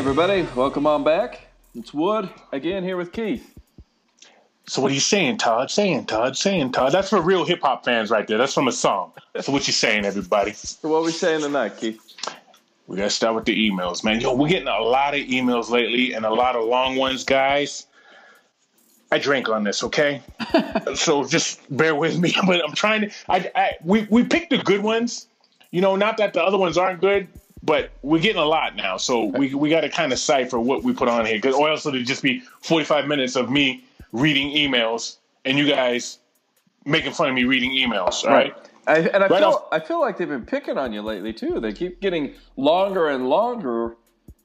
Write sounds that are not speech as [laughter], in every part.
Everybody, welcome on back. It's Wood again here with Keith. So what are you saying, Todd? Saying, Todd? Saying, Todd? That's for real hip hop fans right there. That's from a song. So what you saying, everybody? So, what are we saying tonight, Keith? We gotta start with the emails, man. Yo, we're getting a lot of emails lately and a lot of long ones, guys. I drank on this, okay? [laughs] so just bear with me. [laughs] But I'm trying to. I, I we we picked the good ones. You know, not that the other ones aren't good, but we're getting a lot now. So we we got to kind of cipher what we put on here, because or else it'll just be 45 minutes of me reading emails and you guys making fun of me reading emails. All right. I, and I Right feel off- I feel like they've been picking on you lately too. They keep getting longer and longer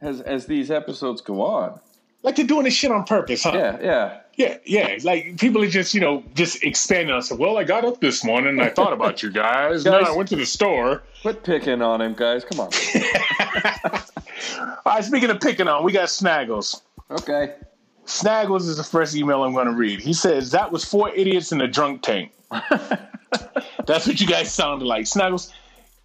as as these episodes go on. Like they're doing this shit on purpose, huh? Yeah, yeah. Yeah, yeah. Like people are just, you know, just expanding on stuff. Well, I got up this morning and I thought about you guys. Then Guys- I went to the store. Quit picking on him, guys. Come on. [laughs] All right, speaking of picking on, we got Snaggles. Okay. Snaggles is the first email I'm going to read. He says, That was four idiots in a drunk tank. [laughs] That's what you guys sounded like. Snaggles,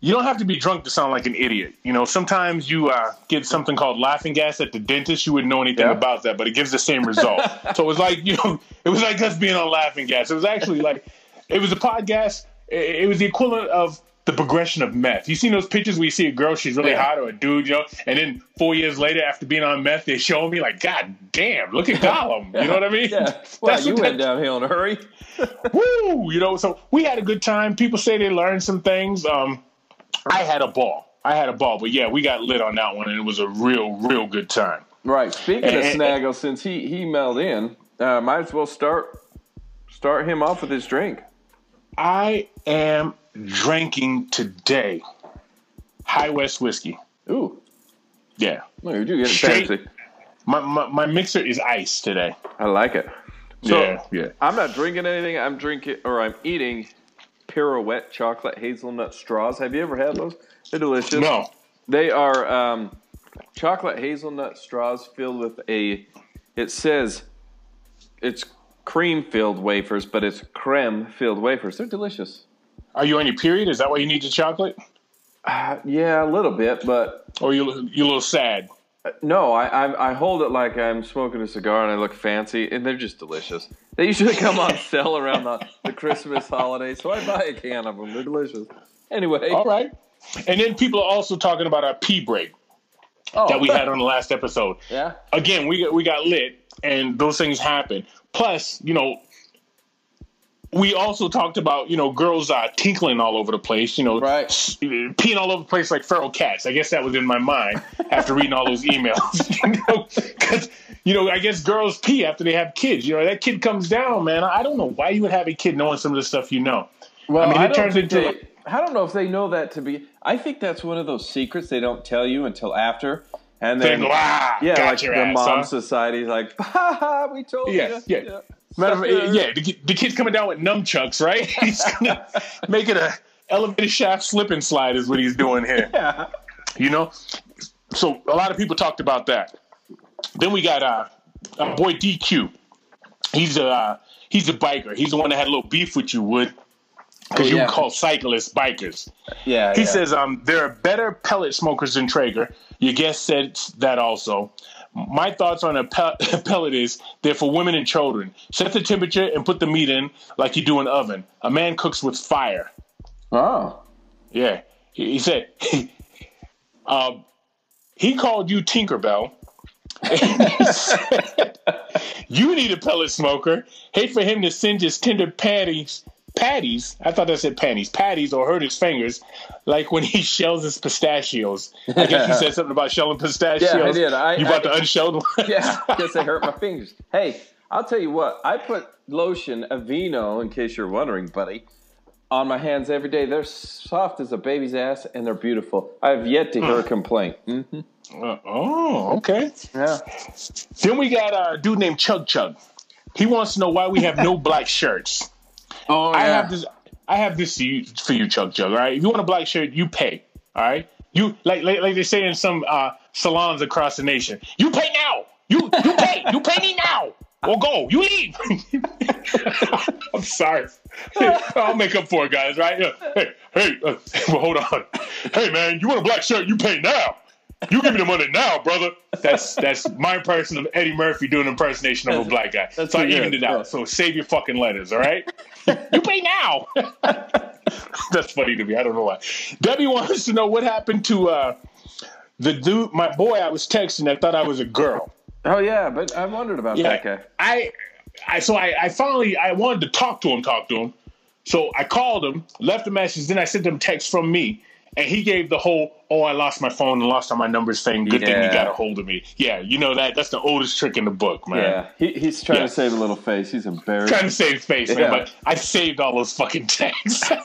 you don't have to be drunk to sound like an idiot. You know, sometimes you uh, get something called laughing gas at the dentist. You wouldn't know anything Yeah. about that, but it gives the same result. [laughs] so it was like, you know, it was like us being on laughing gas. It was actually like, it was a podcast. It, it was the equivalent of the progression of meth. You seen those pictures where you see a girl, she's really Yeah. hot, or a dude, you know, and then four years later, after being on meth, they show me like, God damn, look at [laughs] Gollum. You know what I mean? Yeah. [laughs] Well, That's you went that- downhill in a hurry. Woo! You know, so we had a good time. People say they learned some things. Um, I had a ball. I had a ball, but yeah, we got lit on that one, and it was a real, real good time. Right. Speaking of Eh, eh, Snaggle, since he he mailed in, uh, might as well start start him off with his drink. I am drinking today High West whiskey. Ooh, Yeah, look, you do get Straight- fancy. my, my my mixer is ice today. I like it. So yeah, yeah. I'm not drinking anything. I'm drinking or I'm eating pirouette chocolate hazelnut straws. Have you ever had those? They're delicious. No, They are um, chocolate hazelnut straws filled with a. It says it's cream filled wafers, but it's creme filled wafers. They're delicious. are you on your period? Is that why you need the chocolate? Uh, yeah, a little bit, but Or you you a little sad? No, I, I I hold it like I'm smoking a cigar and I look fancy, and they're just delicious. They usually come on [laughs] sale around the, the Christmas holiday, so I buy a can of them. They're delicious. Anyway, All right. And then people are also talking about our pee break oh, that we had on the last episode. [laughs] yeah, again, we we got lit, and those things happen. Plus, you know, we also talked about you know girls uh, tinkling all over the place, you know, Right. peeing all over the place like feral cats. I guess that was in my mind [laughs] after reading all those emails, [laughs] you know, because you know I guess girls pee after they have kids. You know, that kid comes down, man. I don't know why you would have a kid knowing some of the stuff you know. Well, I mean, it don't turns into they, I don't know if they know that to be. I think that's one of those secrets they don't tell you until after, and then go, ah, yeah, got like your the ass, mom huh?" society's like, [laughs] ha ha, we told Yeah, you. yeah. Matter of yeah, the, the kid's coming down with nunchucks, right? [laughs] He's gonna [laughs] make it a elevator shaft slip and slide is what he's doing here. Yeah. You know? So a lot of people talked about that. Then we got uh our boy DQ. He's a uh, he's a biker. He's the one that had a little beef with you, Wood. Because Oh, you call cyclists bikers. Yeah, He yeah. says um, there are better pellet smokers than Traeger. Your guest said that also. My thoughts on a pel- [laughs] pellet is they're for women and children. Set the temperature and put the meat in like you do an oven. A man cooks with fire. oh, Yeah. He, he said, [laughs] um, he called you Tinkerbell. He [laughs] said, you need a pellet smoker. Hate for him to send his tender patties, patties. I thought that said panties, patties, or hurt his fingers, like when he [laughs] shells his pistachios. I guess you said something about shelling pistachios. [laughs] Yeah, I did. I- you bought I- the unshelled one. [laughs] yeah. Guess they hurt my fingers. Hey, I'll tell you what. I put lotion, Aveeno, in case you're wondering, buddy, on my hands every day. They're soft as a baby's ass, and they're beautiful. I have yet to hear a complaint. Mm, Uh, oh, okay. Yeah. Then we got a dude named Chug Chug. He wants to know why we have no black shirts. Oh, I have this. I have this for you, for you, Chug Chug. All right. If you want a black shirt, you pay. All right. You like like, like they say in some uh, salons across the nation. You pay now. You you pay. you pay me now. Or go. You leave. [laughs] I'm sorry. [laughs] I'll make up for it, guys. Right? Yeah. Hey, hey. Uh, [laughs] well, hold on. Hey, man. You want a black shirt? You pay now. You give me the money now, brother. That's that's my impression of Eddie Murphy doing an impersonation of a black guy. That's so I pretty evened good. it out. Yeah. So save your fucking letters, all right? [laughs] you pay now. [laughs] that's funny to me. I don't know why. Debbie wants to know what happened to uh, the dude, my boy. I was texting. I thought I was a girl. Oh yeah, but I wondered about that guy. I, I so I, I finally I wanted to talk to him, talk to him. So I called him, left a message, then I sent him text from me, and he gave the whole "Oh, I lost my phone and lost all my numbers" thing. Good thing you got a hold of me. Yeah, you know that. That's the oldest trick in the book, man. Yeah, he, he's trying Yeah. to save a little face. He's embarrassed. Trying to save face, man, but I saved all those fucking texts. [laughs] all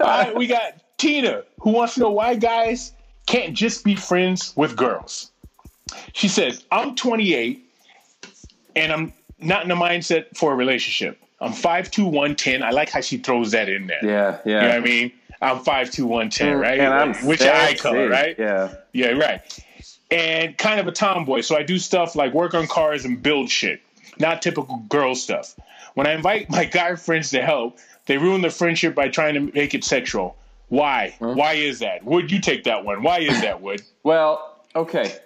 right, we got Tina, who wants to know why guys can't just be friends with girls. She says, I'm 28 and I'm not in the mindset for a relationship. I'm 5'2, 110. I like how she throws that in there. Yeah, yeah. You know what I mean? I'm 5'2, 110, right? And I'm Which eye color, right? Yeah. Yeah, right. And kind of a tomboy, so I do stuff like work on cars and build shit, not typical girl stuff. When I invite my guy [laughs] friends to help, they ruin the friendship by trying to make it sexual. Why? Why is that? Would you take that one? Why is that? Would [laughs] Well, okay.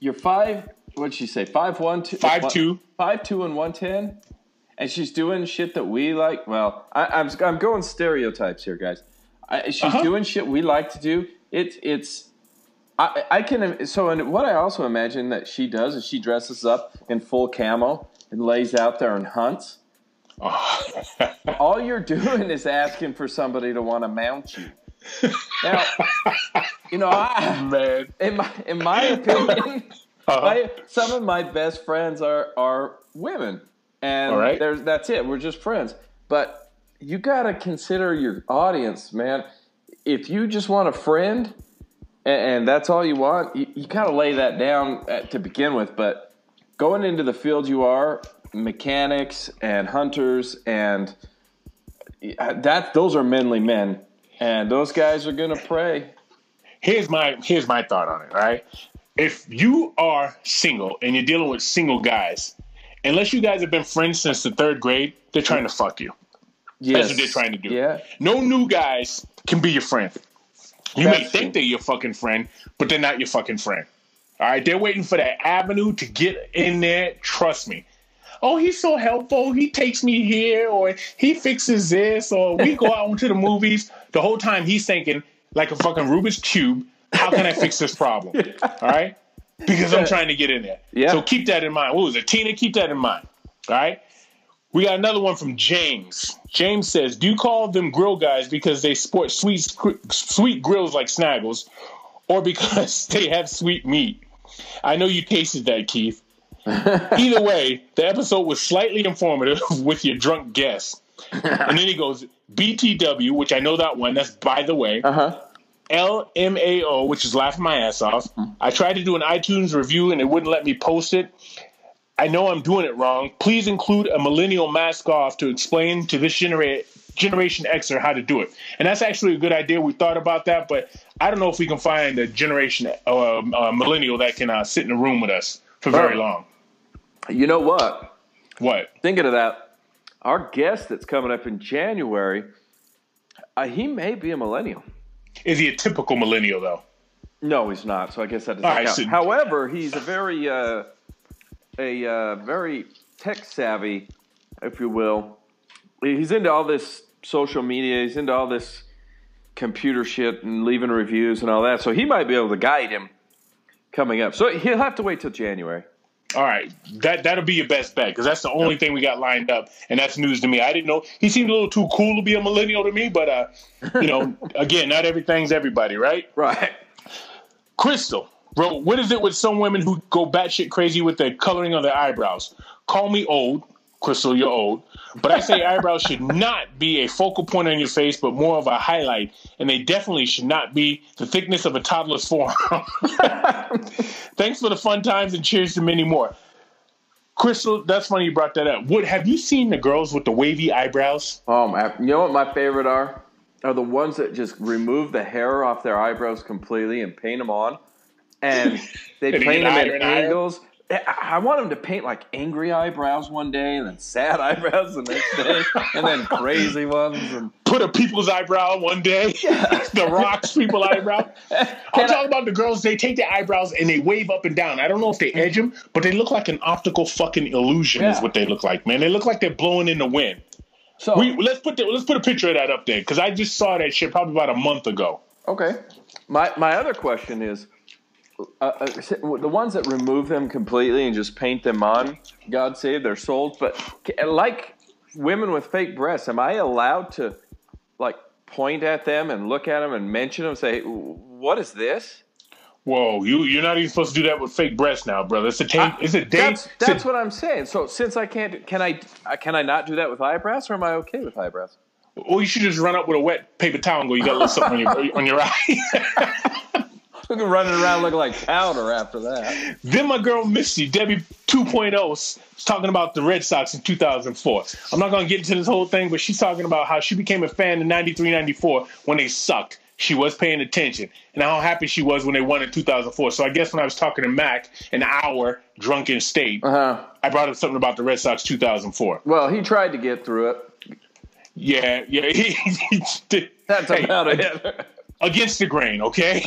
You're five. What'd she say? Five one two. Five, two. Five two and one ten. And she's doing shit that we like. Well, I, I'm I'm going stereotypes here, guys. I, she's Uh-huh. doing shit we like to do. It's it's. I, I can so and what I also imagine that she does is she dresses up in full camo and lays out there and hunts. All you're doing is asking for somebody to want to mount you. Now, you know, I, man. in my in my opinion, Uh-huh. my, some of my best friends are are women, and All right. there's that's it. We're just friends. But you got to consider your audience, man. If you just want a friend, and, and that's all you want, you, you got to lay that down at, to begin with. But going into the field you are, mechanics and hunters, and uh, that those are manly men, and those guys are gonna pray. here's my here's my thought on it. Right, if you are single and you're dealing with single guys, unless you guys have been friends since the third grade, they're trying to fuck you. That's what they're trying to do. Yeah. No new guys can be your friend. You may think true. they're your fucking friend, but they're not your fucking friend. All right, they're waiting for that avenue to get in there. Trust me. Oh, he's so helpful. He takes me here, or he fixes this, or we go out to the [laughs] movies. The whole time he's thinking, like a fucking Rubik's cube, how can I fix this problem? [laughs] All right, because I'm trying to get in there. Yeah. So keep that in mind. What was it, Tina? Keep that in mind. All right. We got another one from James. James says, "Do you call them grill guys because they sport sweet sweet grills like Snaggles, or because [laughs] they have sweet meat?" I know you tasted that, Keith. [laughs] Either way, the episode was slightly informative [laughs] with your drunk guess. and then he goes, BTW, which I know that one. That's by the way. Uh huh. LMAO, which is laughing my ass off. I tried to do an iTunes review and it wouldn't let me post it. I know I'm doing it wrong. Please include a millennial mask off to explain to this genera- Generation Xer how to do it. And that's actually a good idea. We thought about that, but I don't know if we can find a generation uh, uh, millennial that can uh, sit in a room with us for very long. You know what? What? Thinking of that, our guest that's coming up in January, uh, he may be a millennial. Is he a typical millennial though? No, he's not. So I guess that doesn't right, count. so- However, he's a very, uh, a uh, very tech savvy, if you will. He's into all this social media. He's into all this computer shit and leaving reviews and all that. So he might be able to guide him coming up. So he'll have to wait till January. All right, that that'll be your best bet because that's the only thing we got lined up, and that's news to me. I didn't know he seemed a little too cool to be a millennial to me, but uh, you know, [laughs] again, not everything's everybody, right? Right. Crystal bro, "What is it with some women who go batshit crazy with the coloring of their eyebrows? Call me old, Crystal, you're old, but I say [laughs] eyebrows should not be a focal point on your face, but more of a highlight, and they definitely should not be the thickness of a toddler's forearm." [laughs] Thanks for the fun times and cheers to many more. Crystal, that's funny you brought that up. What have you seen the girls with the wavy eyebrows? Oh my! You know what my favorite are? Are the ones that just remove the hair off their eyebrows completely and paint them on, and [laughs] they And paint them higher at and higher? I want him to paint like angry eyebrows one day, and then sad [laughs] eyebrows the next day, and then crazy ones. And Put a people's eyebrow one day, [laughs] the Rock's people eyebrow. [laughs] I'm Can I- talking about the girls. They take their eyebrows and they wave up and down. I don't know if they edge them, but they look like an optical fucking illusion. Is what they look like, man. They look like they're blowing in the wind. so We let's put the, let's put a picture of that up there because I just saw that shit probably about a month ago. Okay. My my other question is, uh, uh, the ones that remove them completely and just paint them on, God save their souls. But like women with fake breasts, am I allowed to like point at them and look at them and mention them? And say, what is this? Whoa, you you're not even supposed to do that with fake breasts now, brother. It's a ta- it's a day. That's that's what I'm saying. So since I can't, can I uh, can I not do that with eyebrows, or am I okay with eyebrows? Or you should just run up with a wet paper towel and go. You got a little something on your on your eye. [laughs] Looking [laughs] running around looking like powder after that. then my girl Misty Debbie 2.0 is talking about the Red Sox in 2004. I'm not gonna get into this whole thing, but she's talking about how she became a fan in 93, 94 when they sucked. She was paying attention, and how happy she was when they won in 2004. So I guess when I was talking to Mac, an hour drunken state, Uh-huh. I brought up something about the Red Sox 2004. Well, he tried to get through it. Yeah, yeah. [laughs] He, he did- That's hey, about it. [laughs] Against the grain, okay?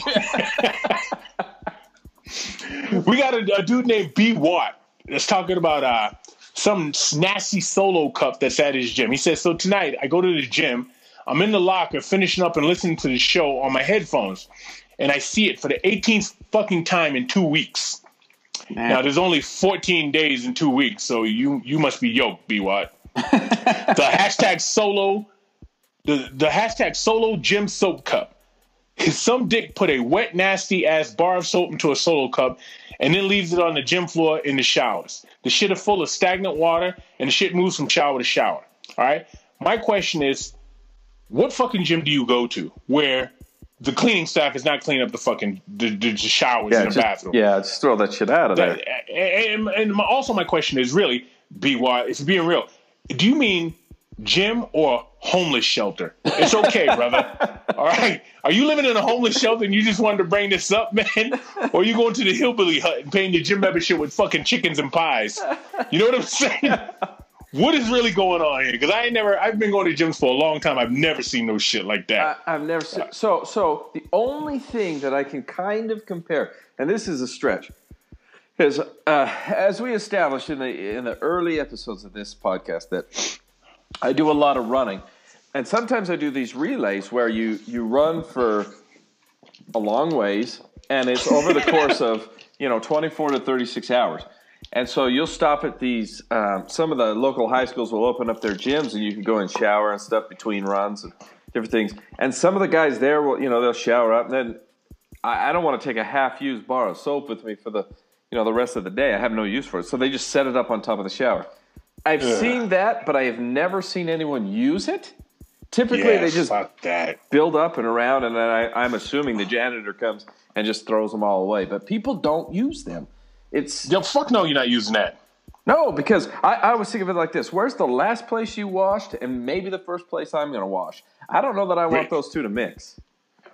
we got a, a dude named B Watt that's talking about uh, some nasty solo cup that's at his gym. He says, So tonight I go to the gym, I'm in the locker finishing up and listening to the show on my headphones, and I see it for the 18th fucking time in two weeks. Now there's only 14 days in two weeks, so you you must be yoked, B Watt. [laughs] the hashtag solo the, the hashtag solo gym soap cup. Some dick put a wet, nasty ass bar of soap into a solo cup and then leaves it on the gym floor in the showers. The shit is full of stagnant water and the shit moves from shower to shower. All right. My question is, what fucking gym do you go to where the cleaning staff is not cleaning up the fucking the, the, the showers in the just, bathroom? yeah, just throw that shit out of there. And, and also my question is really, BY, if you're being real, do you mean gym or homeless shelter? It's okay, [laughs] brother. All right. Are you living in a homeless shelter and you just wanted to bring this up, man? Or are you going to the hillbilly hut and paying your gym membership with fucking chickens and pies? You know what I'm saying? What is really going on here? Because I ain't never, I've been going to gyms for a long time. I've never seen no shit like that. I, I've never seen. So, so the only thing that I can kind of compare, and this is a stretch, is uh, as we established in the in the early episodes of this podcast that I do a lot of running, and sometimes I do these relays where you you run for a long ways, and it's over the [laughs] course of you know 24 to 36 hours. And so you'll stop at these. Um, some of the local high schools will open up their gyms, and you can go and shower and stuff between runs and different things. And some of the guys there will, you know, they'll shower up, and then I, I don't want to take a half-used bar of soap with me for the, you know, the rest of the day. I have no use for it, so they just set it up on top of the shower. I've seen that, but I have never seen anyone use it. Typically, yeah, they just fuck that. build up and around, and then I, I'm assuming the janitor comes and just throws them all away. But people don't use them. It's Yo, fuck no, you're not using that. no, because I, I always think of it like this: Where's the last place you washed, and maybe the first place I'm going to wash? I don't know that I want Right. those two to mix.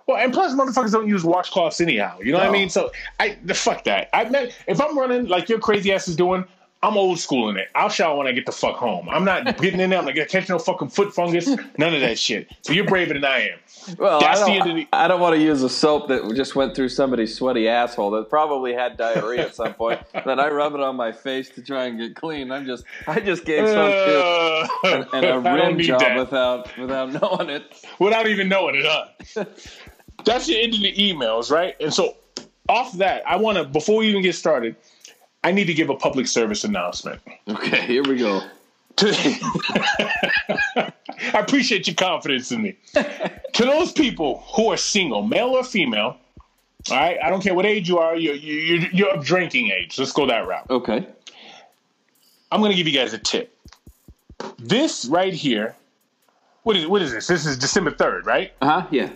Well, and plus, motherfuckers don't use washcloths anyhow. You know what I mean? So, I the fuck that. I mean, if I'm running like your crazy ass is doing, I'm old school in it. I'll shower when I get the fuck home. I'm not [laughs] getting in there. I'm not gonna catch no fucking foot fungus. None of that shit. So you're braver than I am. Well, That's I the don't, end of the- I don't want to use a soap that just went through somebody's sweaty asshole that probably had diarrhea at some point. [laughs] then I rub it on my face to try and get clean. I'm just, I just gave some Uh, and, and a [laughs] rim job that. without without knowing it. without even knowing it, huh? That's the end of the emails, right? And so, off that, I want to before we even get started, I need to give a public service announcement. Okay, here we go. [laughs] I appreciate your confidence in me. to those people who are single, male or female, all right, I don't care what age you are, you're, you're, you're of drinking age. Let's go that route. Okay. I'm going to give you guys a tip. This right here, what is what is this? This is December 3rd, right? Uh huh. Yeah.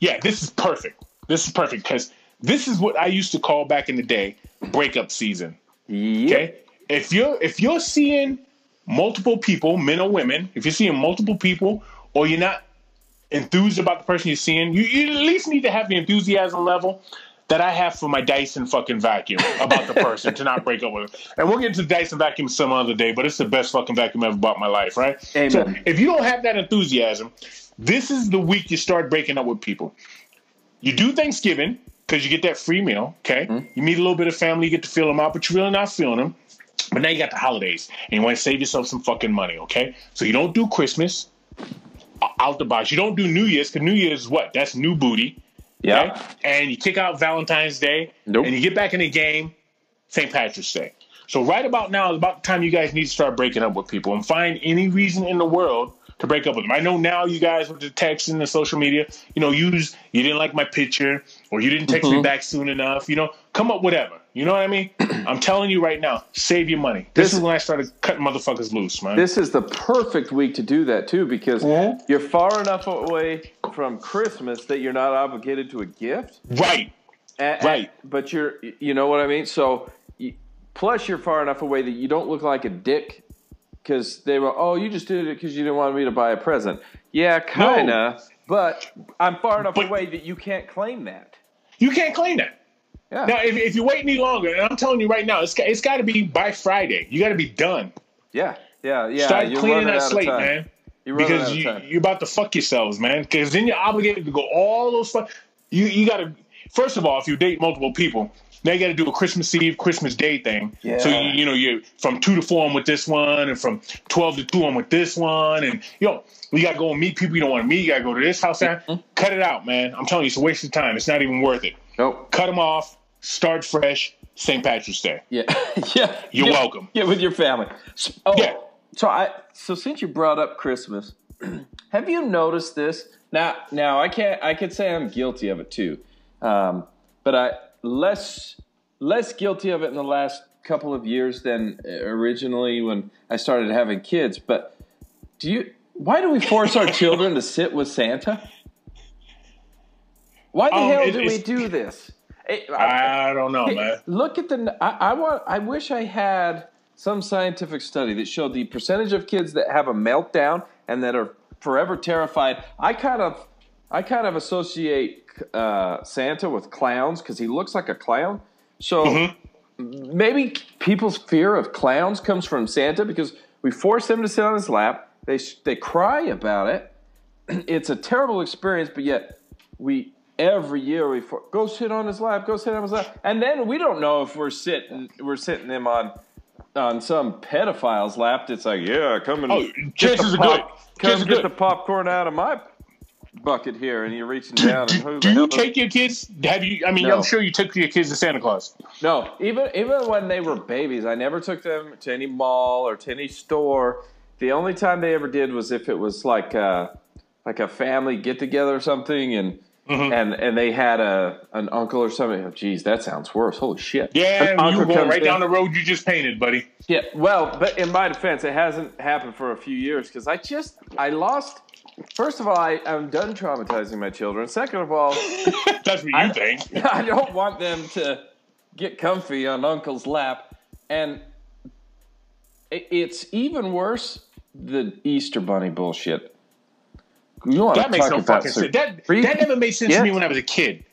Yeah, this is perfect. This is perfect because this is what I used to call back in the day breakup season. Yep. Okay, if you're if you're seeing multiple people, men or women, if you're seeing multiple people, or you're not enthused about the person you're seeing, you, you at least need to have the enthusiasm level that I have for my Dyson fucking vacuum about the person to not break up with him. And we'll get to Dyson vacuum some other day, but it's the best fucking vacuum I ever bought in my life, right? Amen. So if you don't have that enthusiasm, this is the week you start breaking up with people. You do Thanksgiving because you get that free meal, okay? Mm-hmm. You meet a little bit of family, you get to feel them out, but you're really not feeling them. But now you got the holidays, and you want to save yourself some fucking money, okay? So you don't do Christmas out the box. You don't do New Year's because New Year's is what? That's new booty. Yeah. okay? And you kick out Valentine's Day, Nope. and you get back in the game St. Patrick's Day. So right about now is about the time you guys need to start breaking up with people and find any reason in the world to break up with them. I know now you guys with the text and the social media, you know, use you didn't like my picture or you didn't text me back soon enough. You know, come up whatever. You know what I mean? [clears throat] I'm telling you right now, save your money. This, This- is when I started cutting motherfuckers loose, man. This is the perfect week to do that too because Mhm. you're far enough away from Christmas that you're not obligated to a gift. right. A- Right. But you're, you know what I mean? So, you, plus you're far enough away that you don't look like a dick because they were, oh, you just did it because you didn't want me to buy a present. Yeah, kind of. But I'm far enough But- away that you can't claim that. You can't claim that. Yeah. Now, if, if you wait any longer, and I'm telling you right now, it's got, it's got to be by Friday. You got to be done. yeah. Yeah. Yeah. Start you're cleaning that slate, man. You're Because you, you're about to fuck yourselves, man. Because then you're obligated to go all those. Fu- you you got to. First of all, if you date multiple people, now you got to do a Christmas Eve, Christmas Day thing. Yeah. So you, you know you're from two to four I'm with this one, and from twelve to two I'm with this one, and yo, know you got to go and meet people you don't want to meet. You got to go to this house. Mm-hmm. Cut it out, man. I'm telling you, it's a waste of time. It's not even worth it. Nope. Cut them off. Start fresh. St. Patrick's Day. Yeah, [laughs] yeah. You're Get- welcome. Get with your family. S- Oh, Yeah. So I so since you brought up Christmas, [clears throat] have you noticed this? Now, now I can't. I could say I'm guilty of it too, um, but I less less guilty of it in the last couple of years than originally when I started having kids. But do you? Why do we force our [laughs] children to sit with Santa? Why the Um, hell do we do this? I don't know, man. Look at the. I, I want. I wish I had some scientific study that showed the percentage of kids that have a meltdown and that are forever terrified. I kind of, I kind of associate uh, Santa with clowns because he looks like a clown. So Mm-hmm. maybe people's fear of clowns comes from Santa because we force them to sit on his lap. They they cry about it. [clears throat] It's a terrible experience, but yet we every year we for, go sit on his lap, go sit on his lap, and then we don't know if we're sitting we're sitting him on on some pedophile's lap. It's like, yeah, come and Oh, get chances are good. Chances Come get good. the popcorn out of my bucket here, and you're reaching down. and who Do the hell you take your kids? Have you? I mean, No. I'm sure you took your kids to Santa Claus. No, even even when they were babies, I never took them to any mall or to any store. The only time they ever did was if it was like a, like a family get together or something, and Mm-hmm. and and they had a an uncle or something. Oh, geez, that sounds worse. Holy shit! Yeah, you uncle going right in- down the road you just painted, buddy. Yeah, well, but in my defense, it hasn't happened for a few years because I just I lost. First of all, I, I'm done traumatizing my children. Second of all, [laughs] That's what you I- think. [laughs] I don't want them to get comfy on Uncle's lap, and it's even worse the Easter Bunny bullshit. You want That to makes talk no about fucking sense. That that never made sense to me when I was a kid.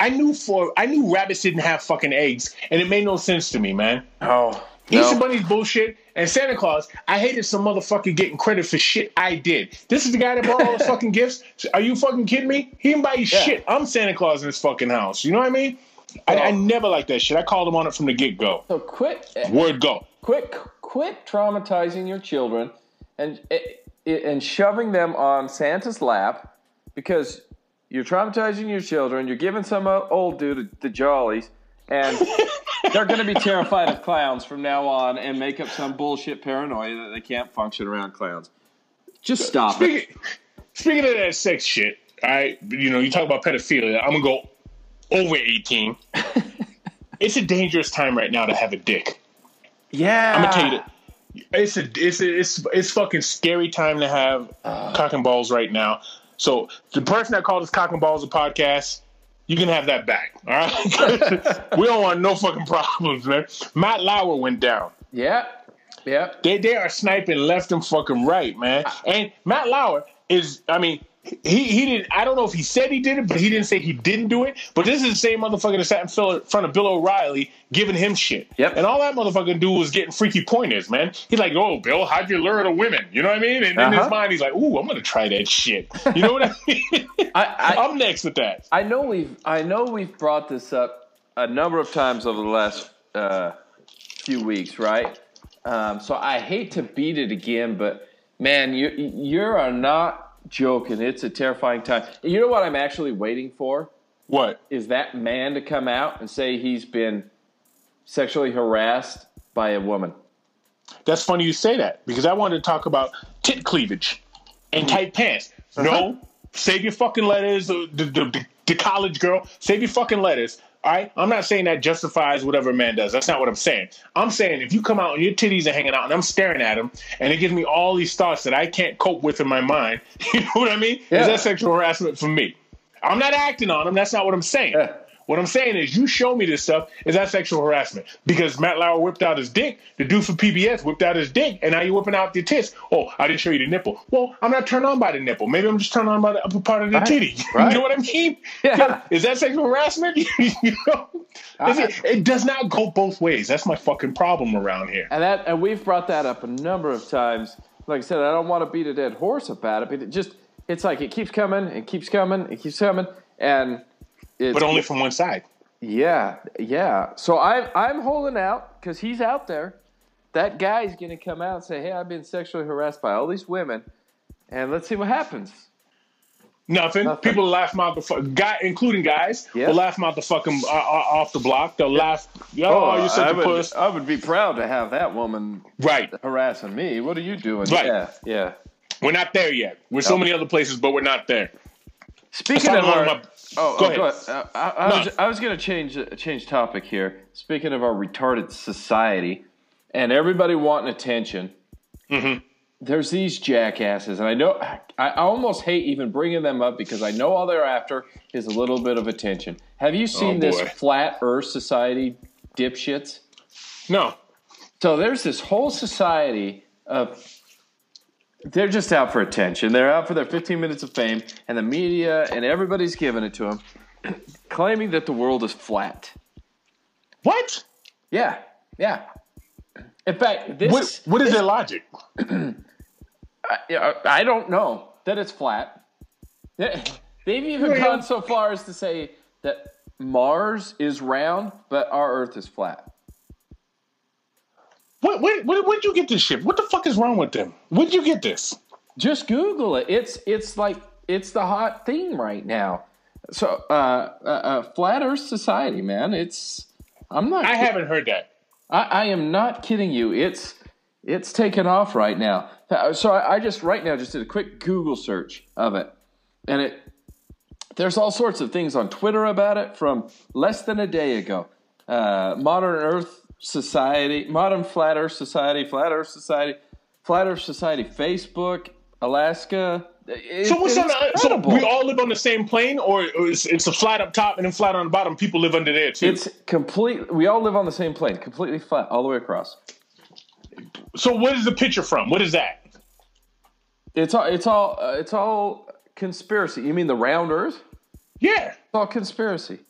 I knew for I knew rabbits didn't have fucking eggs, and it made no sense to me, man. Oh, Easter no. Bunny's bullshit, and Santa Claus. I hated some motherfucker getting credit for shit I did. This is the guy that bought all the [laughs] fucking gifts. Are you fucking kidding me? He didn't buy you Yeah. shit. I'm Santa Claus in this fucking house. You know what I mean? I, I never liked that shit. I called him on it from the get go. So quit, eh, Word go. quit, quit traumatizing your children, and eh, eh, and shoving them on Santa's lap because you're traumatizing your children. You're giving some old dude the jollies, and they're going to be terrified of clowns from now on and make up some bullshit paranoia that they can't function around clowns. Just stop it. Speaking, speaking of that sex shit, I you know you talk about pedophilia. I'm gonna go over 18. [laughs] it's a dangerous time right now to have a dick. Yeah, I'm gonna tell you that. It's a it's a, it's it's fucking scary time to have uh. cock and balls right now. So the person that called us cock and balls a podcast, you can have that back. All right, [laughs] we don't want no fucking problems, man. Matt Lauer went down. Yeah, yeah. They they are sniping left and fucking right, man. And Matt Lauer is, I mean, he he didn't. I don't know if he said he did it, but he didn't say he didn't do it. But this is the same motherfucker that sat in front of Bill O'Reilly giving him shit. Yep. And all that motherfucker do was getting freaky pointers, man. He's like, "Oh, Bill, how'd you lure the women?" You know what I mean? And in Uh-huh. his mind, he's like, "Ooh, I'm gonna try that shit." You know what I mean? [laughs] I, I, I'm next with that. I know we've I know we've brought this up a number of times over the last uh, few weeks, right? Um, so I hate to beat it again, but man, you you are not joking. It's a terrifying time. You know what I'm actually waiting for What? is that man to come out and say he's been sexually harassed by a woman. That's funny you say that because I wanted to talk about tit cleavage and tight pants. No, save your fucking letters. uh, The, the, the, the college girl, save your fucking letters. All right, I'm not saying that justifies whatever a man does. That's not what I'm saying. I'm saying if you come out and your titties are hanging out and I'm staring at them and it gives me all these thoughts that I can't cope with in my mind, [laughs] you know what I mean? Yeah. Is that sexual harassment for me? I'm not acting on them. That's not what I'm saying. Yeah. What I'm saying is, you show me this stuff. Is that sexual harassment? Because Matt Lauer whipped out his dick, the dude from PBS whipped out his dick, and now you're whipping out your tits. Oh, I didn't show you the nipple. Well, I'm not turned on by the nipple. Maybe I'm just turned on by the upper part of the Right. titty. [laughs] Right. you know what I mean? Yeah. Is that sexual harassment? [laughs] you know, it, it does not go both ways. That's my fucking problem around here. And that and we've brought that up a number of times. Like I said, I don't want to beat a dead horse about it, but it just it's like it keeps coming, it keeps coming, it keeps coming, and it's But only from one side. yeah, yeah. So I'm I'm holding out because he's out there. That guy's gonna come out and say, "Hey, I've been sexually harassed by all these women," and let's see what happens. Nothing. Nothing. People laugh out the fuck, guy, including guys. Yeah. will laugh out the fucking uh, uh, off the block. They'll laugh. Oh, you're such I a would, puss. I would be proud to have that woman Right. harassing me. What are you doing? Right. Yeah, yeah. We're not there yet. We're so many other places, but we're not there. Speaking of my- oh, Go oh, ahead. go ahead. Uh, I, I No. was, I was going to change uh, change topic here. Speaking of our retarded society and everybody wanting attention, Mhm. there's these jackasses, and I know I, I almost hate even bringing them up because I know all they're after is a little bit of attention. Have you seen Oh, this flat Earth society dipshits? No. So there's this whole society of they're just out for attention. They're out for their 15 minutes of fame, and the media and everybody's giving it to them, claiming that the world is flat. What? Yeah, yeah. In fact, this What, what is their logic? [clears throat] I, I don't know that it's flat. They- They've even gone so far as to say that Mars is round, but our Earth is flat. What, where, where, where'd you get this shit? What the fuck is wrong with them? Where'd you get this? Just Google it. It's it's like it's the hot theme right now. So, uh, uh, uh flat Earth society, man. It's I'm not. I haven't heard that. I, I am not kidding you. It's it's taken off right now. Uh, So I, I just right now just did a quick Google search of it, and it there's all sorts of things on Twitter about it from less than a day ago. Uh, modern Earth Society, modern Flat Earth Society, Flat Earth Society, Flat Earth Society, Facebook, Alaska. It- So what's on so we all live on the same plane, or it's, it's a flat up top and then flat on the bottom? People live under there too. It's complete. We all live on the same plane, completely flat all the way across. so what is the picture from? What is that? It's all. It's all. Uh, it's all conspiracy. You mean the round Earth? Yeah. It's all conspiracy.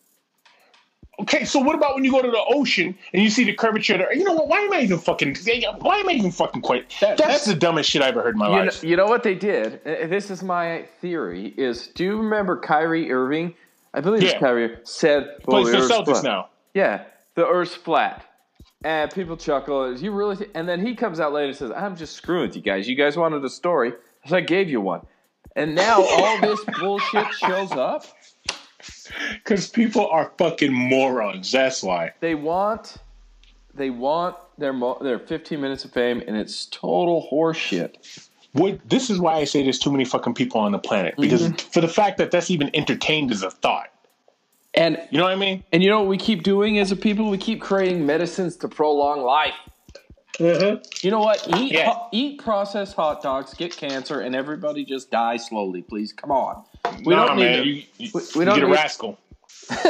Okay, so what about when you go to the ocean and you see the curvature there? You know what? Why am I even fucking? Why am I even fucking quite? That- that's, that's- the dumbest shit I ever heard in my You know, life. you know what they did? Uh, This is my theory. Is do you remember Kyrie Irving? I believe it's Yeah. Kyrie said, Plays the for Celtics flat." now. Yeah, the Earth's flat. And people chuckle. You really? Th-? And then he comes out later and says, "I'm just screwing with you guys. You guys wanted a story, so I gave you one." And now all this [laughs] bullshit shows up. [laughs] Because people are fucking morons. That's why. They want, they want their mo- their 15 minutes of fame, and it's total horseshit. What, this is why I say there's too many fucking people on the planet. Because Mm-hmm. for the fact that that's even entertained as a thought. And You know what I mean? and you know what we keep doing as a people? We keep creating medicines to prolong life. You know what? Eat Yeah. ho- eat processed hot dogs, get cancer, and everybody just die slowly. Please, come on. We nah, don't need man. to. you, you, we- we don't get a need- rascal. [laughs]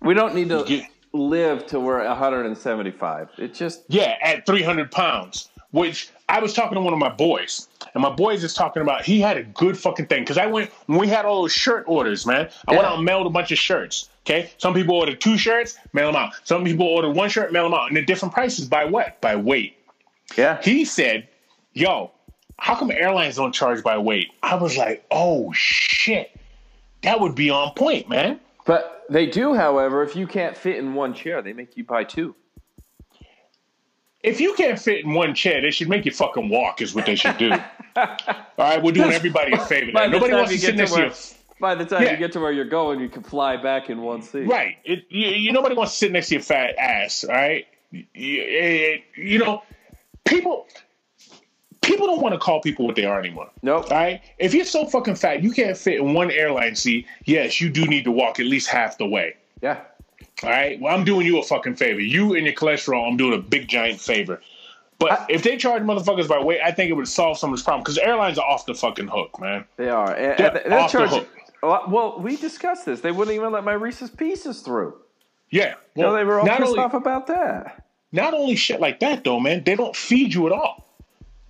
we don't need to get- live to we're 175. It just Yeah, at 300 pounds, which I was talking to one of my boys, and my boys is talking about he had a good fucking thing because I went when we had all those shirt orders, man. I went Yeah. out and mailed a bunch of shirts. Okay, some people ordered two shirts, mail them out. Some people ordered one shirt, mail them out, and the different prices by what? By weight. Yeah. He said, "Yo, how come airlines don't charge by weight?" I was like, "Oh shit, that would be on point, man." But they do, however, if you can't fit in one chair, they make you buy two. If you can't fit in one chair, they should make you fucking walk. Is what they should do. [laughs] All right, we're doing everybody a favor. By There. the Nobody wants to sit get next to you. by the time Yeah. you get to where you're going, you can fly back in one seat. Right. It, you, you nobody wants to sit next to your fat ass. All right. You, you, you know, people people don't want to call people what they are anymore. Nope. All right. If you're so fucking fat, you can't fit in one airline seat. Yes, you do need to walk at least half the way. Yeah. All right. Well, I'm doing you a fucking favor. You and your cholesterol, I'm doing a big giant favor. But if they charge motherfuckers by weight, I think it would solve some of this problem because airlines are off the fucking hook, man. They are. And, They're and off the hook. Well, we discussed this. They wouldn't even let my Reese's Pieces through. Yeah. You Well, know, they were all pissed only, off about that. not only shit like that though, man, they don't feed you at all.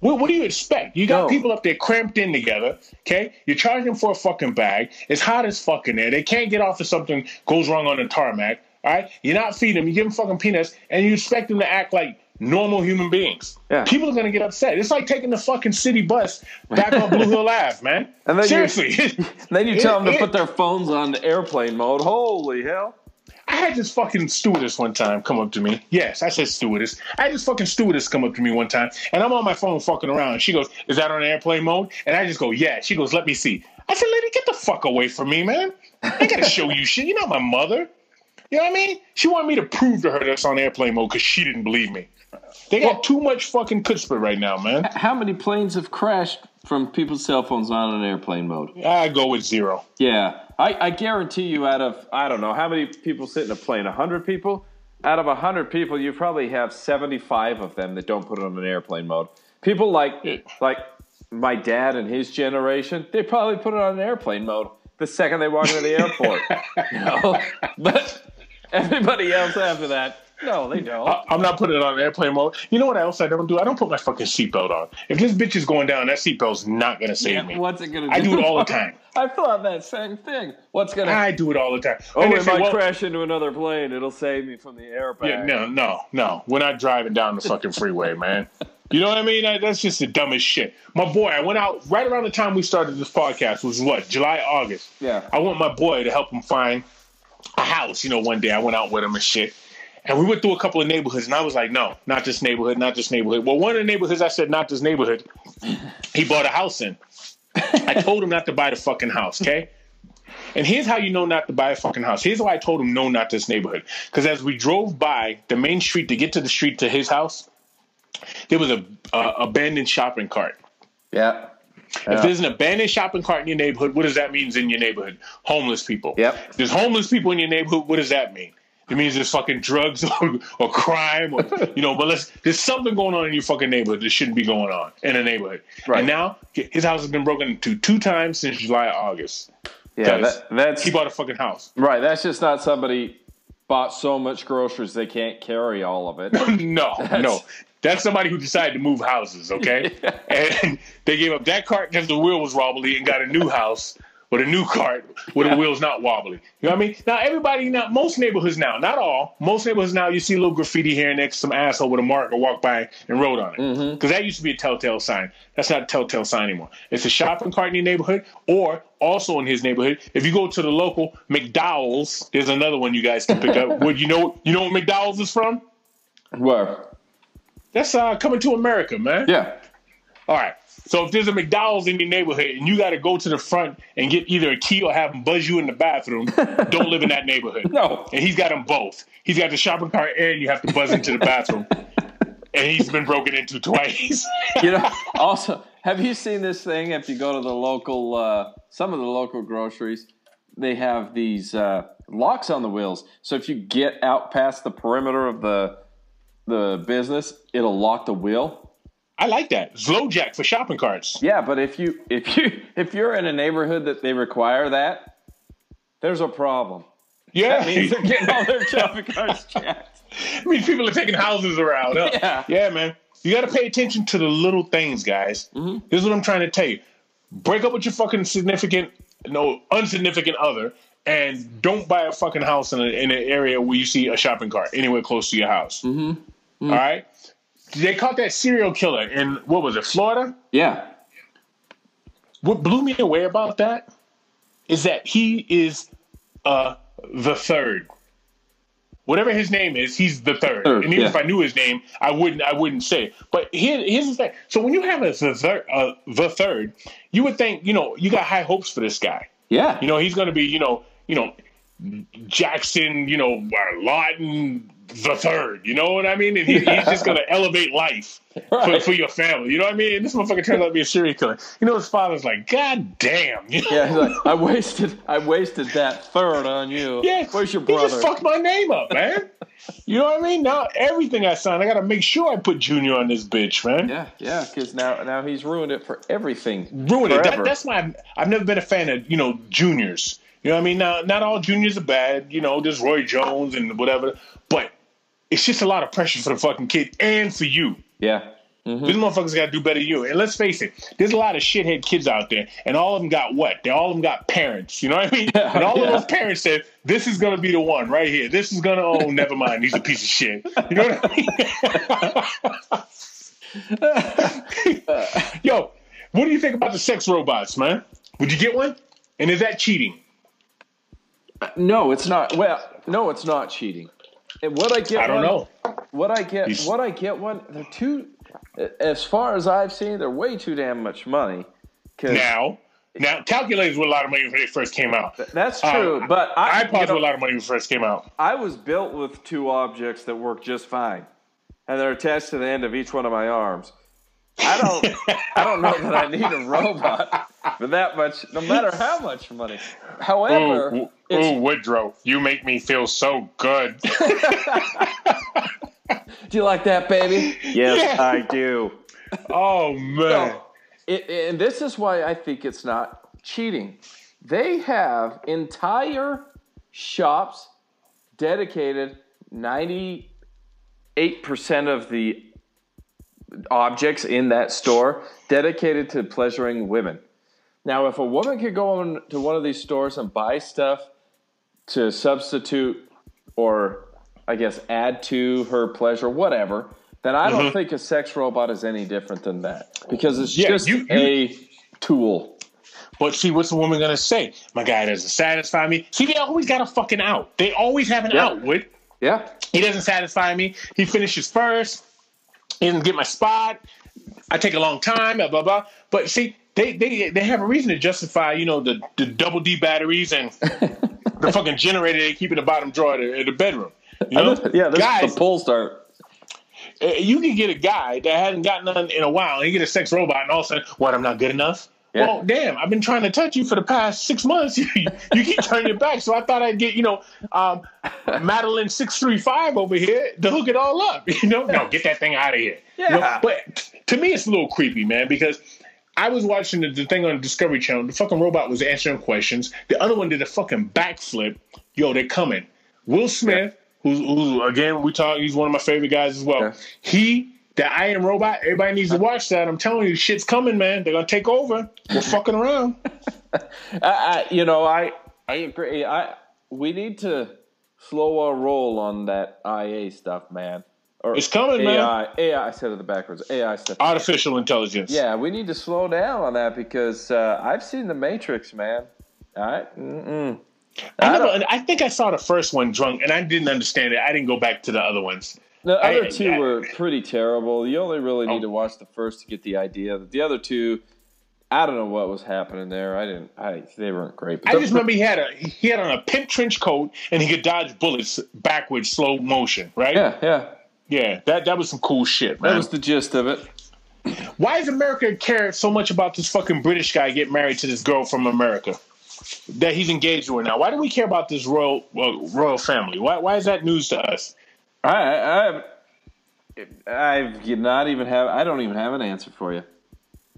What, what do you expect? You got No. people up there cramped in together, okay? You're charging them for a fucking bag. It's hot as fucking there. They can't get off if something goes wrong on the tarmac, all right? You're not feeding them. You give them fucking peanuts, and you expect them to act like normal human beings. Yeah. People are gonna get upset. It's like taking the fucking city bus back on Blue Hill Ave, man. [laughs] And then you- [laughs] Then you [laughs] tell them to it- put their phones on airplane mode. Holy hell. I had this fucking stewardess one time come up to me. Yes, I said stewardess. I had this fucking stewardess come up to me one time, and I'm on my phone fucking around. She goes, "Is that on airplane mode?" And I just go, "Yeah." She goes, "Let me see." I said, "Lady, get the fuck away from me, man! I gotta show you shit. You're not my mother. You know what I mean?" She wanted me to prove to her that it's on airplane mode because she didn't believe me. They got too much fucking chutzpah right now, man. How many planes have crashed from people's cell phones on an airplane mode? I go with zero. Yeah. I, I guarantee you, out of, I don't know, how many people sit in a plane? 100 people? Out of 100 people, you probably have 75 of them that don't put it on an airplane mode. People like, like my dad and his generation, they probably put it on an airplane mode the second they walk into the airport. [laughs] you know? But everybody else after that, no, they don't. I- I'm not putting it on airplane mode. You know what else I don't do? I don't put my fucking seatbelt on. If this bitch is going down, that seatbelt's not gonna save Yeah, me. what's it gonna do? I do it all the time. [laughs] I thought that same thing. What's gonna? I do it all the time. oh, And they if I well, crash into another plane, it'll save me from the airbag. yeah, no, no, no. We're not driving down the fucking freeway, man. You know what I mean? That- That's just the dumbest shit. My boy, I went out right around the time we started this podcast, was what, July, August. Yeah. I want my boy to help him find a house. You know, one day I went out with him and shit. And we went through a couple of neighborhoods, and I was like, no, not this neighborhood, not this neighborhood. Well, one of the neighborhoods I said, not this neighborhood, he bought a house in. I told him not to buy the fucking house, okay? And here's how you know not to buy a fucking house. Here's why I told him no, not this neighborhood. Because as we drove by the main street to get to the street to his house, there was a, abandoned shopping cart. Yeah. If there's an abandoned shopping cart in your neighborhood, what does that mean in your neighborhood? Homeless people. Yep. If there's homeless people in your neighborhood, what does that mean? It means there's fucking drugs [laughs] or, or crime or you know, but let's there's something going on in your fucking neighborhood that shouldn't be going on in a neighborhood. Right. And now his house has been broken into two times since July, August. Yeah, that, that's He bought a fucking house. right. That's just not somebody bought so much groceries they can't carry all of it. [laughs] no, [laughs] no. That's somebody who decided to move houses, okay? And they gave up that cart because the wheel was wobbly and got a new house with a new cart where the wheel's not wobbly. You know what I mean? Now everybody now most neighborhoods now, not all, most neighborhoods now you see a little graffiti here and there, some asshole with a marker walk by and wrote on it. Because that used to be a telltale sign. That's not a telltale sign anymore. It's a shopping cart in your neighborhood, or also in his neighborhood. If you go to the local McDowell's, there's another one you guys can pick up. [laughs] Would you know you know what McDowell's is from? Where? That's uh, coming to America, man. Yeah. All right. So if there's a McDonald's in your neighborhood and you got to go to the front and get either a key or have them buzz you in the bathroom, [laughs] don't live in that neighborhood. No. And he's got them both. He's got the shopping cart and you have to buzz into the bathroom. [laughs] and he's been broken into twice. [laughs] You know. Also, have you seen this thing? If you go to the local, uh, some of the local groceries, they have these uh, locks on the wheels. So if you get out past the perimeter of the the business, it'll lock the wheel. I like that. Slow jack for shopping carts. Yeah, but if you if you [laughs] if you're in a neighborhood that they require that, there's a problem. Yeah. That means they're getting all their shopping carts [laughs] checked. I mean, people are taking houses around. Huh? Yeah. Yeah, man. You got to pay attention to the little things, guys. Mm-hmm. This is what I'm trying to tell you. Break up with your fucking significant, no, unsignificant other, and don't buy a fucking house in, a, in an area where you see a shopping cart anywhere close to your house. Mm-hmm. All right. They caught that serial killer in what was it, Florida? Yeah. What blew me away about that is that he is uh, the third. Whatever his name is, he's the third. Third, and even yeah. if I knew his name, I wouldn't. I wouldn't say. it. But here, here's the thing. So when you have a the third, uh, the third, you would think, you know, you got high hopes for this guy. Yeah. You know, he's going to be, you know, you know, Jackson, you know, Lawton the third. You know what I mean? And he, he's just going [laughs] to elevate life for, Right. for your family. You know what I mean? And this motherfucker turns out to be a serial killer. You know, his father's like, God damn. You know? Yeah, he's like, I wasted, I wasted that third on you. Yeah, where's your He brother? just fucked my name up, man. [laughs] you know what I mean? Now everything I sign, I got to make sure I put Junior on this bitch, man. yeah, yeah, because now, now he's ruined it for everything. Ruin it. That, that's why I've never been a fan of you know juniors. You know what I mean? Now, not all juniors are bad. You know, there's Roy Jones and whatever, but it's just a lot of pressure for the fucking kid and for you. Yeah, Mm-hmm. These motherfuckers got to do better than you. And let's face it, there's a lot of shithead kids out there, and all of them got what? They all of them got parents. You know what I mean? [laughs] Yeah, and all yeah. of those parents said, "This is gonna be the one right here. This is gonna. Oh, never mind. He's a piece of shit." You know what I mean? [laughs] Yo, what do you think about the sex robots, man? Would you get one? And is that cheating? No, it's not. Well, no, it's not cheating. And what I get, I don't one- know. What I get, He's- what I get one. They're too, as far as I've seen, they're way too damn much money. Now, now calculators were a lot of money when they first came out. that's true, Um, but I, iPods you know, were a lot of money when they first came out. I was built with two objects that work just fine, and they're attached to the end of each one of my arms. I don't, I don't know that I need a robot [laughs] for that much, no matter how much money. However, Ooh, it's, ooh, Woodrow, you make me feel so good. [laughs] do you like that, baby? Yes, Yeah. I do. oh man. No, it, and this is why I think it's not cheating. They have entire shops dedicated 98% of the objects in that store dedicated to pleasuring women. Now, if a woman could go on to one of these stores and buy stuff to substitute or I guess add to her pleasure, whatever, then I don't mm-hmm. think a sex robot is any different than that because it's Yeah, just you- a tool. But see, what's the woman gonna say? My guy doesn't satisfy me. See, they always got a fucking out. They always have an Yeah. out. Wood. Yeah. He doesn't satisfy me. He finishes first. He doesn't get my spot. I take a long time. Blah blah blah. But see, they they they have a reason to justify, you know, the the double D batteries and [laughs] the fucking generator they keep in the bottom drawer in the, the bedroom. You know, yeah, this guys, is the pull start. uh, you can get a guy that hasn't gotten none in a while, and you get a sex robot, and all of a sudden, what? I'm not good enough. Yeah. Well, damn! I've been trying to touch you for the past six months. [laughs] you keep turning it back, so I thought I'd get you know, um, [laughs] Madeline six three five over here to hook it all up. [laughs] You know, no, get that thing out of here. You know? Yeah. But to me, it's a little creepy, man, because. I was watching the, the thing on Discovery Channel. The fucking robot was answering questions. The other one did a fucking backflip. Yo, they're coming. Will Smith, who's, who's again we talk, he's one of my favorite guys as well. Yeah. He, the I Am Robot. Everybody needs to watch that. I'm telling you, shit's coming, man. They're gonna take over. We're [laughs] fucking around. I, I, you know, I I agree. I we need to slow our roll on that IA stuff, man. Or It's coming, man. AI, AI. I said it backwards. AI stuff. Artificial intelligence. Yeah, we need to slow down on that because uh, I've seen the Matrix, man. All right. Mm-mm. I, I never, I think I saw the first one drunk, and I didn't understand it. I didn't go back to the other ones. The I- other two I- were pretty terrible. You only really need Oh. to watch the first to get the idea. The other two, I don't know what was happening there. I didn't. I they weren't great. I just remember he had a he had on a pimp trench coat, and he could dodge bullets backwards, slow motion. Right? Yeah, yeah. Yeah, that that was some cool shit, man. That was the gist of it. Why does America care so much about this fucking British guy getting married to this girl from America that he's engaged with now? Why do we care about this royal royal family? Why why is that news to us? I, I, I've not even have. I don't even have an answer for you.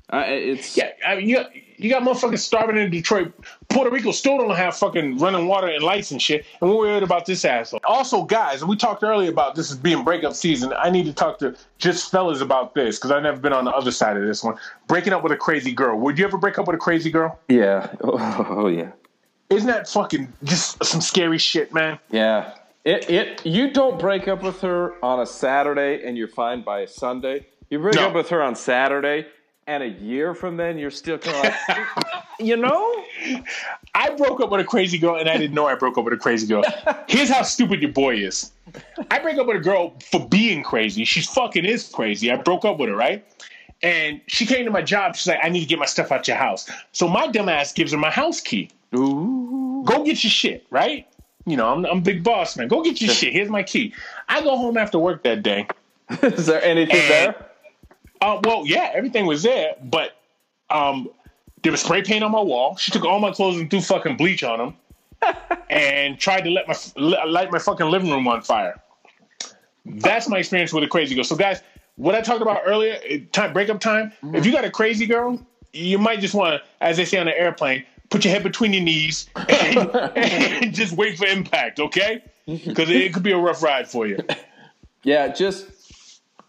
I, it's Yeah, I mean, you got, you got motherfuckers starving in Detroit, Puerto Rico still don't have fucking running water and lights and shit, and we're worried about this asshole. Also, guys, we talked earlier about this is being breakup season. I need to talk to just fellas about this because I've never been on the other side of this one. Breaking up with a crazy girl. Would you ever break up with a crazy girl? Yeah. [laughs] Oh, oh, yeah. Isn't that fucking just some scary shit, man? Yeah. It, it you don't break up with her on a Saturday and you're fine by a Sunday. You break No. up with her on Saturday and a year from then you're still kind of like [laughs] you know? I broke up with a crazy girl and I didn't know I broke up with a crazy girl. Here's how stupid your boy is. I break up with a girl for being crazy. She's fucking is crazy. I broke up with her, right? And she came to my job. She's like, I need to get my stuff out your house. So my dumb ass gives her my house key. Ooh. Go get your shit, right? You know, I'm, I'm big boss, man. Go get your [laughs] shit. Here's my key. I go home after work that day. Is there anything And- there? Uh, well, yeah, everything was there, but um, there was spray paint on my wall. She took all my clothes and threw fucking bleach on them, [laughs] and tried to let my light my fucking living room on fire. That's my experience with a crazy girl. So, guys, what I talked about earlier, eh, time breakup time. If you got a crazy girl, you might just want to, as they say on the airplane, put your head between your knees and, [laughs] and just wait for impact, okay? [laughs] Because it could be a rough ride for you. Yeah, just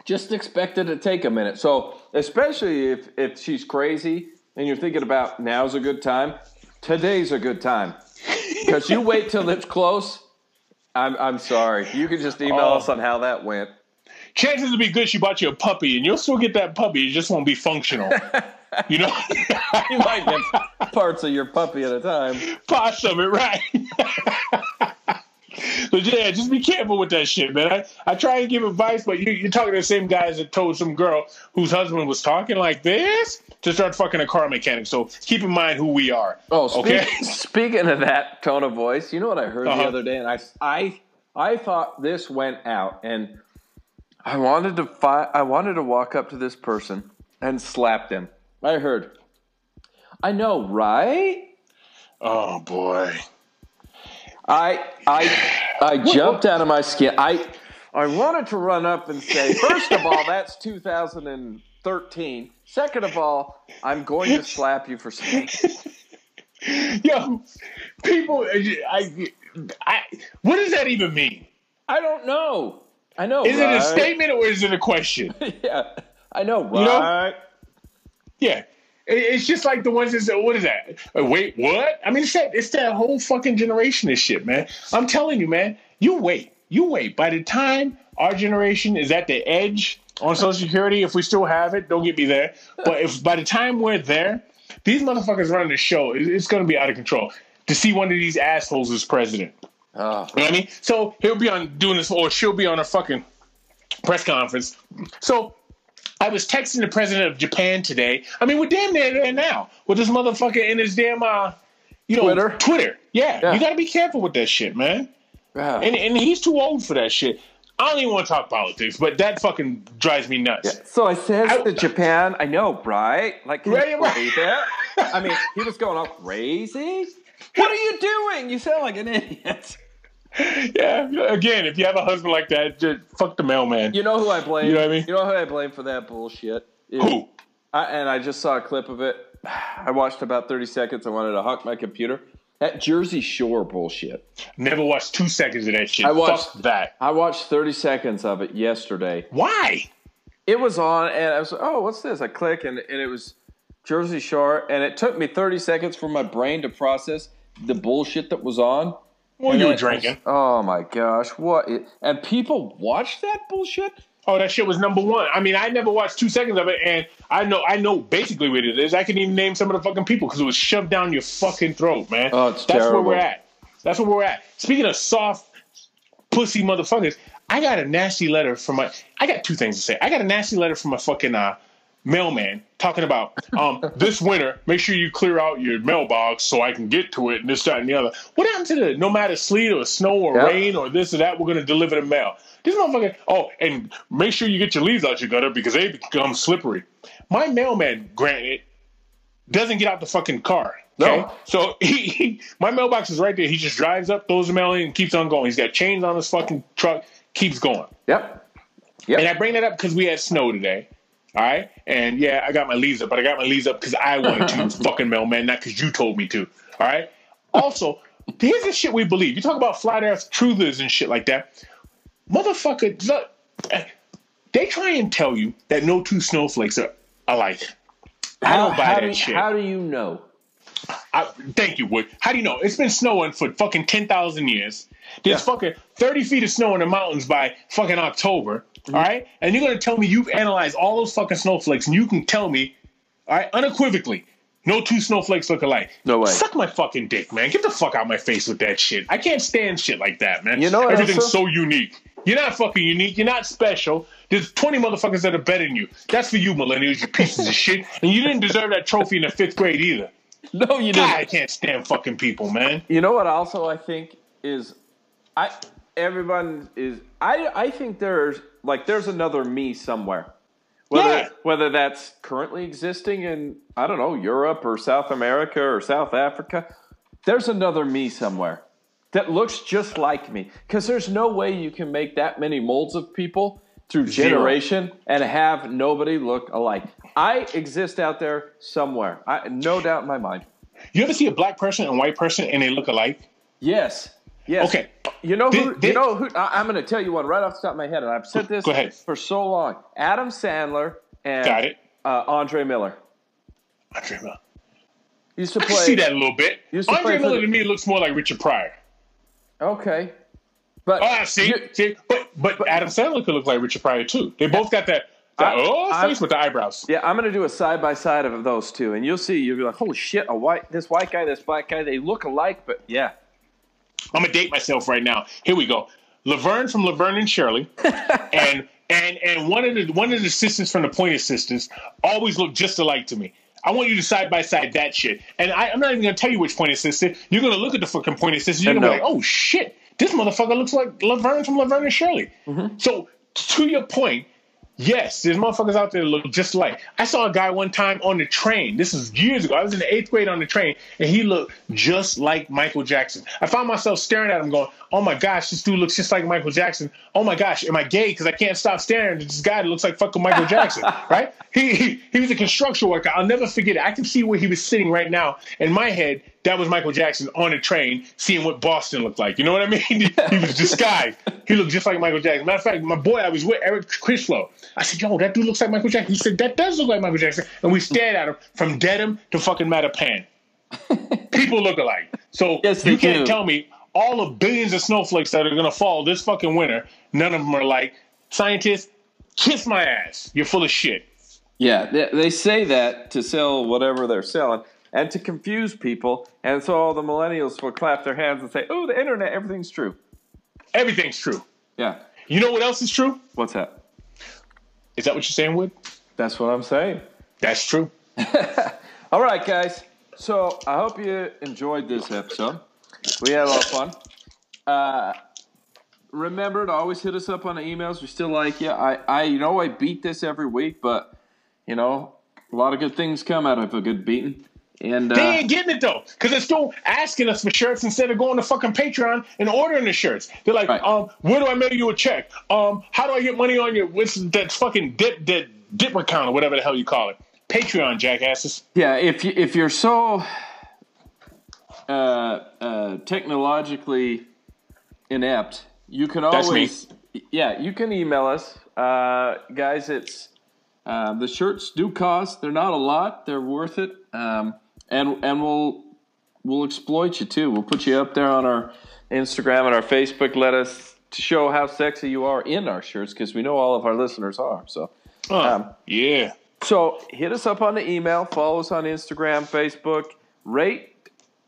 just expect it to take a minute. So, especially if if she's crazy and you're thinking about now's a good time, today's a good time. [laughs] Because you wait till it's close. I'm I'm sorry. You can just email Oh. us on how that went. chances would be good she bought you a puppy and you'll still get that puppy. It just won't be functional. [laughs] you know? You might get parts of your puppy at a time. Parts of it, right? [laughs] so yeah, just be careful with that shit, man. I, I try and give advice, but you, you're talking to the same guys that told some girl whose husband was talking like this to start fucking a car mechanic. So keep in mind who we are. Oh, speak, okay. [laughs] speaking of that tone of voice, you know what I heard Uh-huh. the other day, and I, I, I thought this went out, and I wanted to fi- I wanted to walk up to this person and slap them. I heard, I know, right? Oh boy. I, I, I jumped out of my skin. I, I wanted to run up and say, first of all, that's 2013. Second of all, I'm going to slap you for saying. [laughs] Yo, people, I, I, what does that even mean? I don't know. I know. Is it a statement or is it a question? [laughs] yeah, I know, know? Yeah. It- It's just like the ones that say, what is that? Uh, Wait, what? I mean, it's that, it's that whole fucking generation of shit, man. I'm telling you, man, you wait. You wait. By the time our generation is at the edge on Social Security, if we still have it, don't get me there. But if by the time we're there, these motherfuckers running the show, it's going to be out of control. To see one of these assholes as president. Oh, You know what I mean? So he'll be on doing this, or she'll be on a fucking press conference. So I was texting the president of Japan today. I mean, we're damn near there now with this motherfucker in his damn, uh, you know, Twitter? Twitter. Yeah, Yeah. you got to be careful with that shit, man. yeah. And and he's too old for that shit. I don't even want to talk politics, but that fucking drives me nuts. so I said I- to Japan, I know, right? Like, can Right, right. it? I mean, he was going all crazy. [laughs] What are you doing? You sound like an idiot. Yeah, again, if you have a husband like that, just fuck the mailman. You know who I blame? You know what I mean? You know who I blame for that bullshit? Is- Who? I, and I just saw a clip of it. [sighs] I watched about 30 seconds. I wanted to huck my computer. That Jersey Shore bullshit. Never watched two seconds of that shit. I watched- Fuck that. I watched 30 seconds of it yesterday. Why? It was on, and I was like, oh, what's this? I click, and, and it was Jersey Shore, and it took me 30 seconds for my brain to process the bullshit that was on. Well, And you were drinking. Oh my gosh, what? It, and people watch that bullshit? Oh, that shit was number one. I mean, I never watched two seconds of it, and I know, I know basically what it is. I can even name some of the fucking people because it was shoved down your fucking throat, man. Oh, it's That's terrible. where we're at. That's where we're at. Speaking of soft pussy motherfuckers, I got a nasty letter from my. I got two things to say. I got a nasty letter from my fucking uh, mailman talking about um, [laughs] this winter. Make sure you clear out your mailbox so I can get to it, and this, that, and the other. What happened to the no matter sleet or snow or Yep. rain or this or that? We're gonna deliver the mail. This motherfucker. Oh, and make sure you get your leaves out your gutter because they become slippery. My mailman, granted, doesn't get out the fucking car. Okay? No. So [laughs] he, he, my mailbox is right there. He just drives up, throws the mail in, and keeps on going. He's got chains on his fucking truck, keeps going. Yep. And I bring that up because we had snow today. All right. And yeah, I got my leaves up, but I got my leaves up because I wanted to, [laughs] fucking mailman, not because you told me to. All right. Also, here's the shit we believe. You talk about flat earth truthers and shit like that. Motherfucker, look, eh, they try and tell you that no two snowflakes are alike. I don't buy how that do, shit. How do you know? I, thank you, Wood. How do you know? It's been snowing for fucking 10,000 years. There's Yeah. fucking 30 feet of snow in the mountains by fucking October. Mm-hmm. all right? And you're going to tell me you've analyzed all those fucking snowflakes and you can tell me, all right, unequivocally, no two snowflakes look alike. No way. Suck my fucking dick, man. Get the fuck out of my face with that shit. I can't stand shit like that, man. You know what Everything's so unique. You're not fucking unique. You're not special. There's 20 motherfuckers that are better than you. That's for you, millennials, you pieces of shit. And you didn't deserve that trophy in the fifth grade either. No, you God, I didn't. can't stand fucking people, man. You know what? Also, I think is, I everyone is. I I think there's like there's another me somewhere. Whether Yeah. whether that's currently existing in I don't know Europe or South America or South Africa, there's another me somewhere that looks just like me. Because there's no way you can make that many molds of people through Zero. generation and have nobody look alike. I exist out there somewhere. I no doubt in my mind. You ever see a black person and white person and they look alike? Yes. Yes. Okay. You know who? Did- did- you know who? I, I'm going to tell you one right off the top of my head, and I've said this for so long. Adam Sandler and Got it. Uh, Andre Miller Andre Miller. used to play. see that a little bit. Andre Miller the- to me looks more like Richard Pryor. Okay. But Oh, see, you- see, but, but Adam Sandler could look like Richard Pryor too. They both got that I- oh I- face with the eyebrows. yeah, I'm going to do a side by side of those two, and you'll see. You'll be like, "Holy shit! A white, this white guy, this black guy, they look alike." But yeah, I'm gonna date myself right now. Here we go. Laverne from Laverne and Shirley, [laughs] and and and one of the one of the assistants from the Pointer Sisters always look just alike to me. I want you to side by side that shit. And I, I'm not even gonna tell you which Pointer Sister. You're gonna look at the fucking Pointer Sister. You're And gonna be like, oh shit, this motherfucker looks like Laverne from Laverne and Shirley. Mm-hmm. So to your point, Yes, there's motherfuckers out there that look just like. I saw a guy one time on the train. This is years ago. I was in the eighth grade on the train, and he looked just like Michael Jackson. I found myself staring at him, going, "Oh my gosh, this dude looks just like Michael Jackson. Oh my gosh, am I gay? Because I can't stop staring at this guy that looks like fucking Michael Jackson." [laughs] right? He, he he was a construction worker. I'll never forget it. I can see where he was sitting right now in my head. That was Michael Jackson on a train, seeing what Boston looked like. You know what I mean? [laughs] he was disguised. He looked just like Michael Jackson. Matter of fact, my boy I was with, Eric Crislow, I said, yo, that dude looks like Michael Jackson. He said, that does look like Michael Jackson. And we stared at him from Dedham to fucking Mattapan. [laughs] People look alike. So Yes, you can't do. tell me all the billions of snowflakes that are going to fall this fucking winter, none of them are like, scientists, kiss my ass. You're full of shit. Yeah, they, they say that to sell whatever they're selling and to confuse people. And so all the millennials will clap their hands and say, oh, the internet, everything's true. Everything's true. Yeah. You know what else is true? What's that? Is that what you're saying, Wood? That's what I'm saying. That's true. [laughs] All right, guys. So I hope you enjoyed this episode. We had a lot of fun. Uh, remember to always hit us up on the emails. We still like you. I, I, you know, I beat this every week, but you know, a lot of good things come out of a good beating. And They uh, ain't getting it though, because they're still asking us for shirts instead of going to fucking Patreon and ordering the shirts. They're like, Right. um, where do I mail you a check? Um, how do I get money on your what's that fucking dip that dip account or whatever the hell you call it? Patreon, jackasses. Yeah, if you, if you're so uh, uh, technologically inept, you can That's me. always yeah, you can email us, uh, guys. It's uh, the shirts do cost; they're not a lot. They're worth it, um, and and we'll we'll exploit you too. We'll put you up there on our Instagram and our Facebook. Let us to show how sexy you are in our shirts because we know all of our listeners are. So. Uh, Um, yeah. So hit us up on the email, follow us on Instagram, Facebook, rate,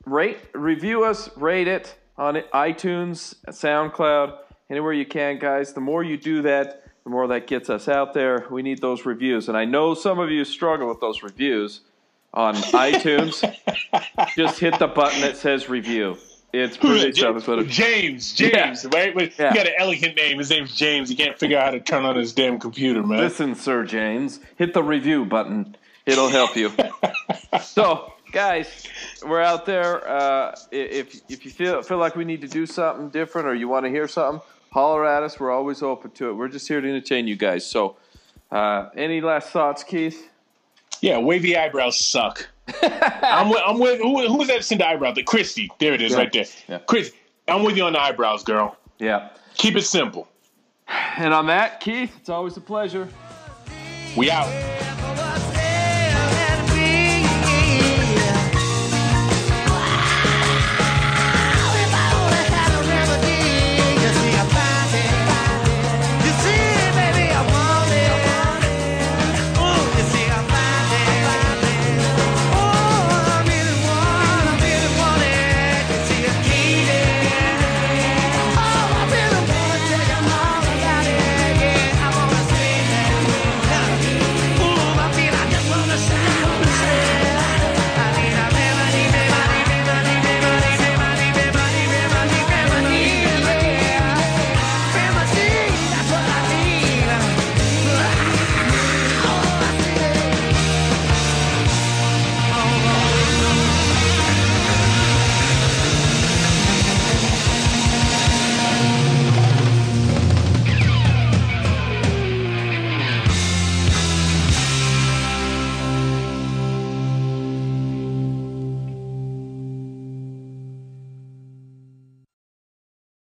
rate, review us, rate it on iTunes, SoundCloud, anywhere you can, guys. The more you do that, the more that gets us out there. We need those reviews, and I know some of you struggle with those reviews on iTunes. Just hit the button that says review. It's pretty self-explanatory. James, James, right? But Yeah. He got an elegant name. His name's James. He can't figure out how to turn on his damn computer, man. Listen, Sir James, hit the review button. It'll help you. [laughs] so, guys, we're out there. Uh, if if you feel feel like we need to do something different or you want to hear something, holler at us. We're always open to it. We're just here to entertain you guys. So, uh, any last thoughts, Keith? Yeah, wavy eyebrows suck. I'm with, I'm with who, who's that send the eyebrows? The Christy. There it is, Yeah. right there. Yeah. Chris, I'm with you on the eyebrows, girl. Yeah. Keep it simple. And on that, Keith, it's always a pleasure. We out.